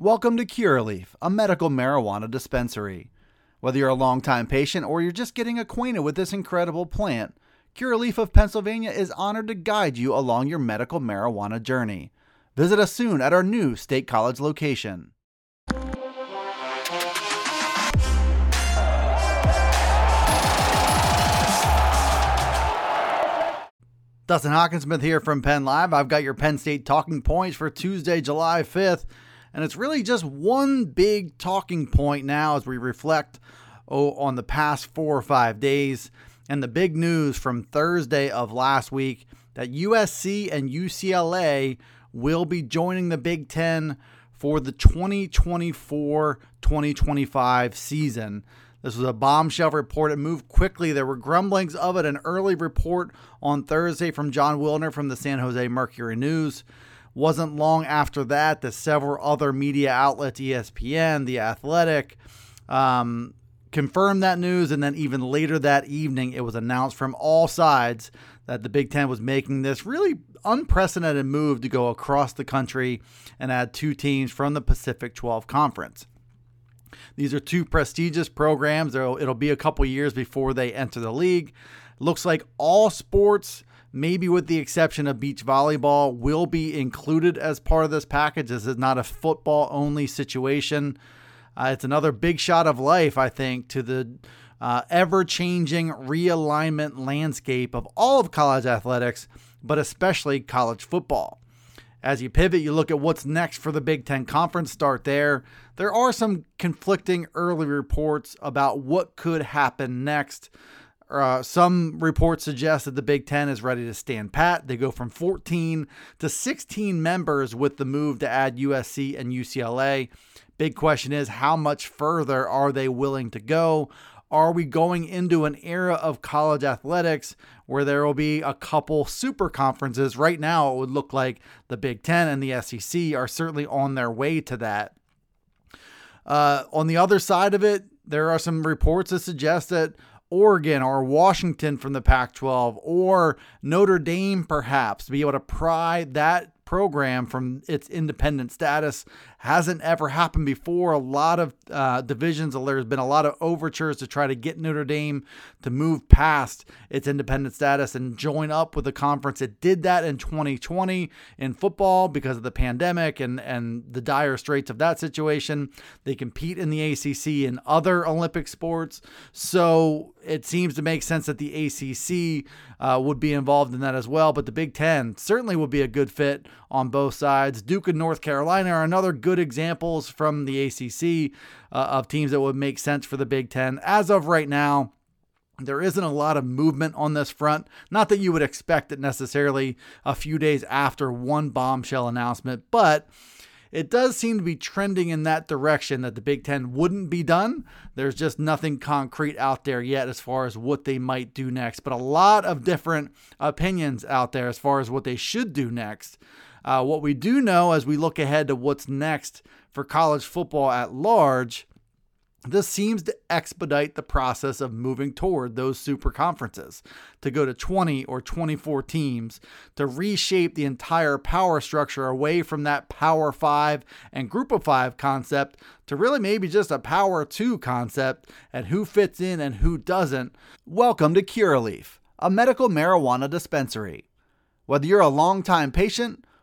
Welcome to Curaleaf, a medical marijuana dispensary. Whether you're a longtime patient or you're just getting acquainted with this incredible plant, Curaleaf of Pennsylvania is honored to guide you along your medical marijuana journey. Visit us soon at our new State College location. Dustin Hockensmith here from Penn Live. I've got your Penn State talking points for Tuesday, July 5th. And it's really just one big talking point now as we reflect oh, on the past four or five days. And the big news from Thursday of last week that USC and UCLA will be joining the Big Ten for the 2024 2025 season. This was a bombshell report. It moved quickly. There were grumblings of it. An early report on Thursday from Jon Wilner from the San Jose Mercury News. Wasn't long after that that several other media outlets, ESPN, The Athletic, um, confirmed that news. And then even later that evening, it was announced from all sides that the Big Ten was making this really unprecedented move to go across the country and add two teams from the Pacific 12 Conference. These are two prestigious programs. It'll be a couple years before they enter the league. Looks like all sports, maybe with the exception of beach volleyball, will be included as part of this package. This is not a football only situation. Uh, it's another big shot of life, I think, to the uh, ever changing realignment landscape of all of college athletics, but especially college football. As you pivot, you look at what's next for the Big Ten Conference, start there. There are some conflicting early reports about what could happen next. Uh, some reports suggest that the Big Ten is ready to stand pat. They go from 14 to 16 members with the move to add USC and UCLA. Big question is how much further are they willing to go? Are we going into an era of college athletics where there will be a couple super conferences? Right now, it would look like the Big Ten and the SEC are certainly on their way to that. Uh, on the other side of it, there are some reports that suggest that Oregon or Washington from the Pac 12 or Notre Dame, perhaps, to be able to pry that program from its independent status hasn't ever happened before. A lot of uh, divisions, there's been a lot of overtures to try to get Notre Dame to move past its independent status and join up with the conference. It did that in 2020 in football because of the pandemic and, and the dire straits of that situation. They compete in the ACC and other Olympic sports. So it seems to make sense that the ACC uh, would be involved in that as well. But the Big Ten certainly would be a good fit on both sides. Duke and North Carolina are another good examples from the ACC uh, of teams that would make sense for the Big Ten. As of right now, there isn't a lot of movement on this front. Not that you would expect it necessarily a few days after one bombshell announcement, but it does seem to be trending in that direction that the Big Ten wouldn't be done. There's just nothing concrete out there yet as far as what they might do next, but a lot of different opinions out there as far as what they should do next. Uh, what we do know as we look ahead to what's next for college football at large, this seems to expedite the process of moving toward those super conferences to go to 20 or 24 teams to reshape the entire power structure away from that power five and group of five concept to really maybe just a power two concept and who fits in and who doesn't. Welcome to Curaleaf, a medical marijuana dispensary. Whether you're a longtime patient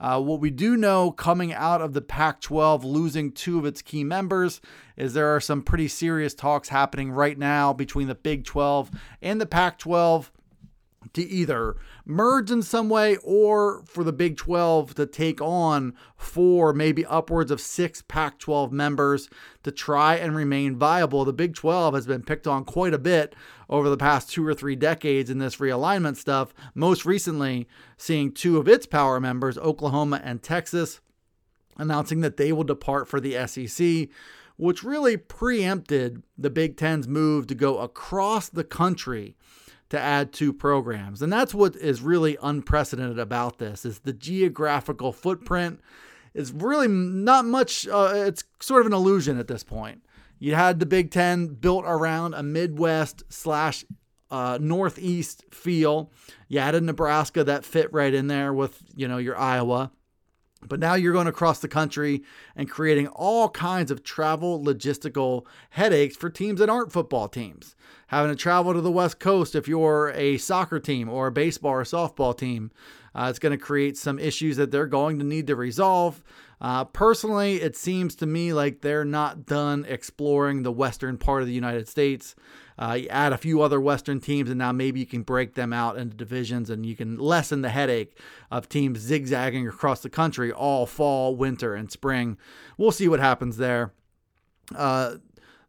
Uh, what we do know coming out of the Pac 12 losing two of its key members is there are some pretty serious talks happening right now between the Big 12 and the Pac 12 to either merge in some way or for the Big 12 to take on four, maybe upwards of six Pac 12 members to try and remain viable. The Big 12 has been picked on quite a bit over the past two or three decades in this realignment stuff, most recently seeing two of its power members, Oklahoma and Texas, announcing that they will depart for the SEC which really preempted the Big Ten's move to go across the country to add two programs. And that's what is really unprecedented about this is the geographical footprint is really not much uh, it's sort of an illusion at this point. You had the Big 10 built around a Midwest slash uh, Northeast feel. You added Nebraska that fit right in there with, you know, your Iowa. But now you're going across the country and creating all kinds of travel logistical headaches for teams that aren't football teams. Having to travel to the West Coast if you're a soccer team or a baseball or softball team, uh, it's going to create some issues that they're going to need to resolve. Uh, personally, it seems to me like they're not done exploring the western part of the United States. Uh, you add a few other Western teams, and now maybe you can break them out into divisions and you can lessen the headache of teams zigzagging across the country all fall, winter, and spring. We'll see what happens there. Uh,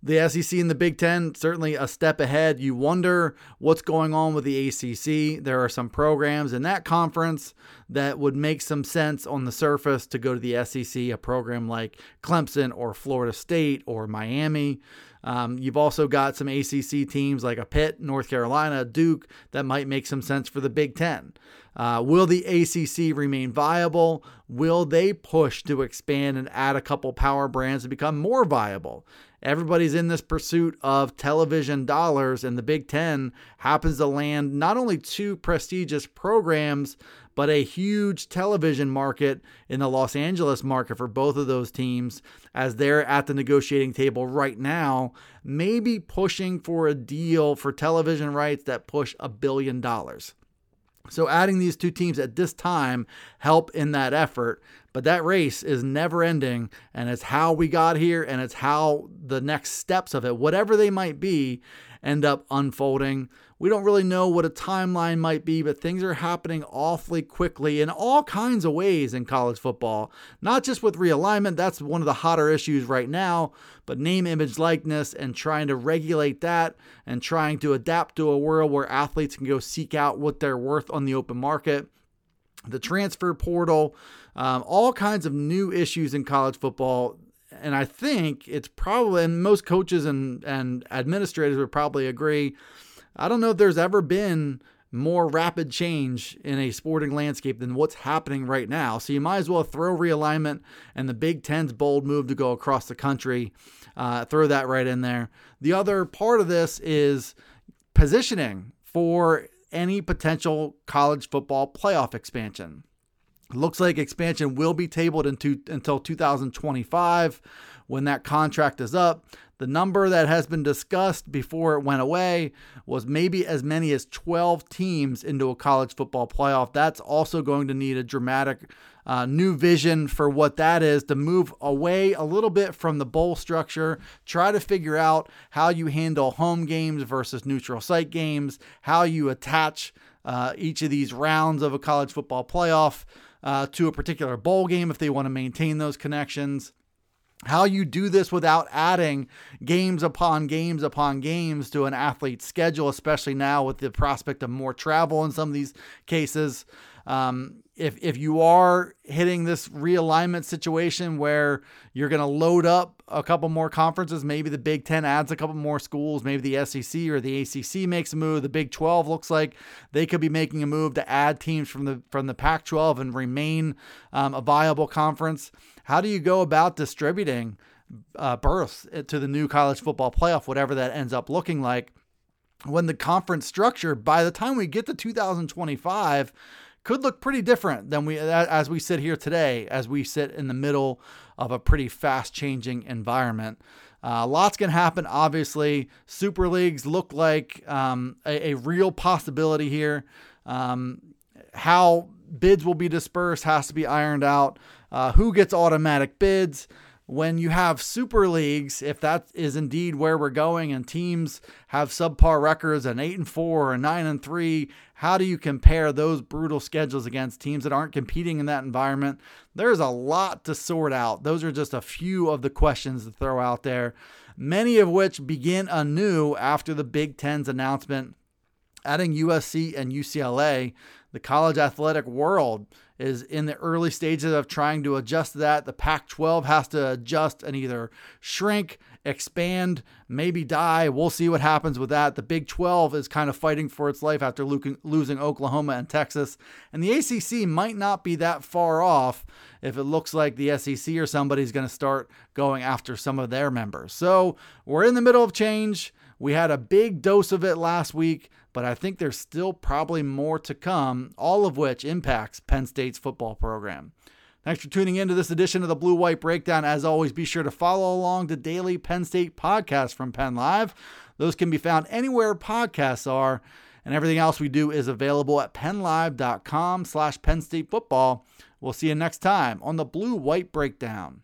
the SEC and the Big Ten certainly a step ahead. You wonder what's going on with the ACC. There are some programs in that conference that would make some sense on the surface to go to the SEC, a program like Clemson or Florida State or Miami. Um, you've also got some ACC teams like a Pitt, North Carolina, Duke that might make some sense for the Big Ten. Uh, will the ACC remain viable? Will they push to expand and add a couple power brands to become more viable? Everybody's in this pursuit of television dollars, and the Big Ten happens to land not only two prestigious programs, but a huge television market in the Los Angeles market for both of those teams as they're at the negotiating table right now, maybe pushing for a deal for television rights that push a billion dollars. So adding these two teams at this time help in that effort, but that race is never ending and it's how we got here and it's how the next steps of it, whatever they might be, end up unfolding. We don't really know what a timeline might be, but things are happening awfully quickly in all kinds of ways in college football. Not just with realignment, that's one of the hotter issues right now, but name, image, likeness, and trying to regulate that and trying to adapt to a world where athletes can go seek out what they're worth on the open market. The transfer portal, um, all kinds of new issues in college football and I think it's probably, and most coaches and, and administrators would probably agree, I don't know if there's ever been more rapid change in a sporting landscape than what's happening right now. So you might as well throw realignment and the Big Ten's bold move to go across the country. Uh, throw that right in there. The other part of this is positioning for any potential college football playoff expansion. Looks like expansion will be tabled into, until 2025 when that contract is up. The number that has been discussed before it went away was maybe as many as 12 teams into a college football playoff. That's also going to need a dramatic uh, new vision for what that is to move away a little bit from the bowl structure, try to figure out how you handle home games versus neutral site games, how you attach uh, each of these rounds of a college football playoff uh, to a particular bowl game if they want to maintain those connections how you do this without adding games upon games upon games to an athlete's schedule, especially now with the prospect of more travel in some of these cases. Um, if if you are hitting this realignment situation where you're going to load up a couple more conferences, maybe the Big Ten adds a couple more schools, maybe the SEC or the ACC makes a move. The Big 12 looks like they could be making a move to add teams from the from the Pac-12 and remain um, a viable conference. How do you go about distributing uh, berths to the new college football playoff, whatever that ends up looking like? When the conference structure, by the time we get to 2025, could look pretty different than we as we sit here today, as we sit in the middle of a pretty fast changing environment. Uh, lots can happen, obviously. Super leagues look like um, a, a, real possibility here. Um, how bids will be dispersed has to be ironed out. Uh, who gets automatic bids? When you have super leagues, if that is indeed where we're going, and teams have subpar records, an eight and four or nine and three, how do you compare those brutal schedules against teams that aren't competing in that environment? There's a lot to sort out. Those are just a few of the questions to throw out there, many of which begin anew after the Big Ten's announcement adding USC and UCLA the college athletic world is in the early stages of trying to adjust to that. The Pac 12 has to adjust and either shrink, expand, maybe die. We'll see what happens with that. The Big 12 is kind of fighting for its life after losing Oklahoma and Texas. And the ACC might not be that far off if it looks like the SEC or somebody's going to start going after some of their members. So we're in the middle of change. We had a big dose of it last week but I think there's still probably more to come, all of which impacts Penn State's football program. Thanks for tuning in to this edition of the Blue White Breakdown. As always, be sure to follow along the daily Penn State podcast from Penn Live. Those can be found anywhere podcasts are, and everything else we do is available at pennlive.com slash Penn State football. We'll see you next time on the Blue White Breakdown.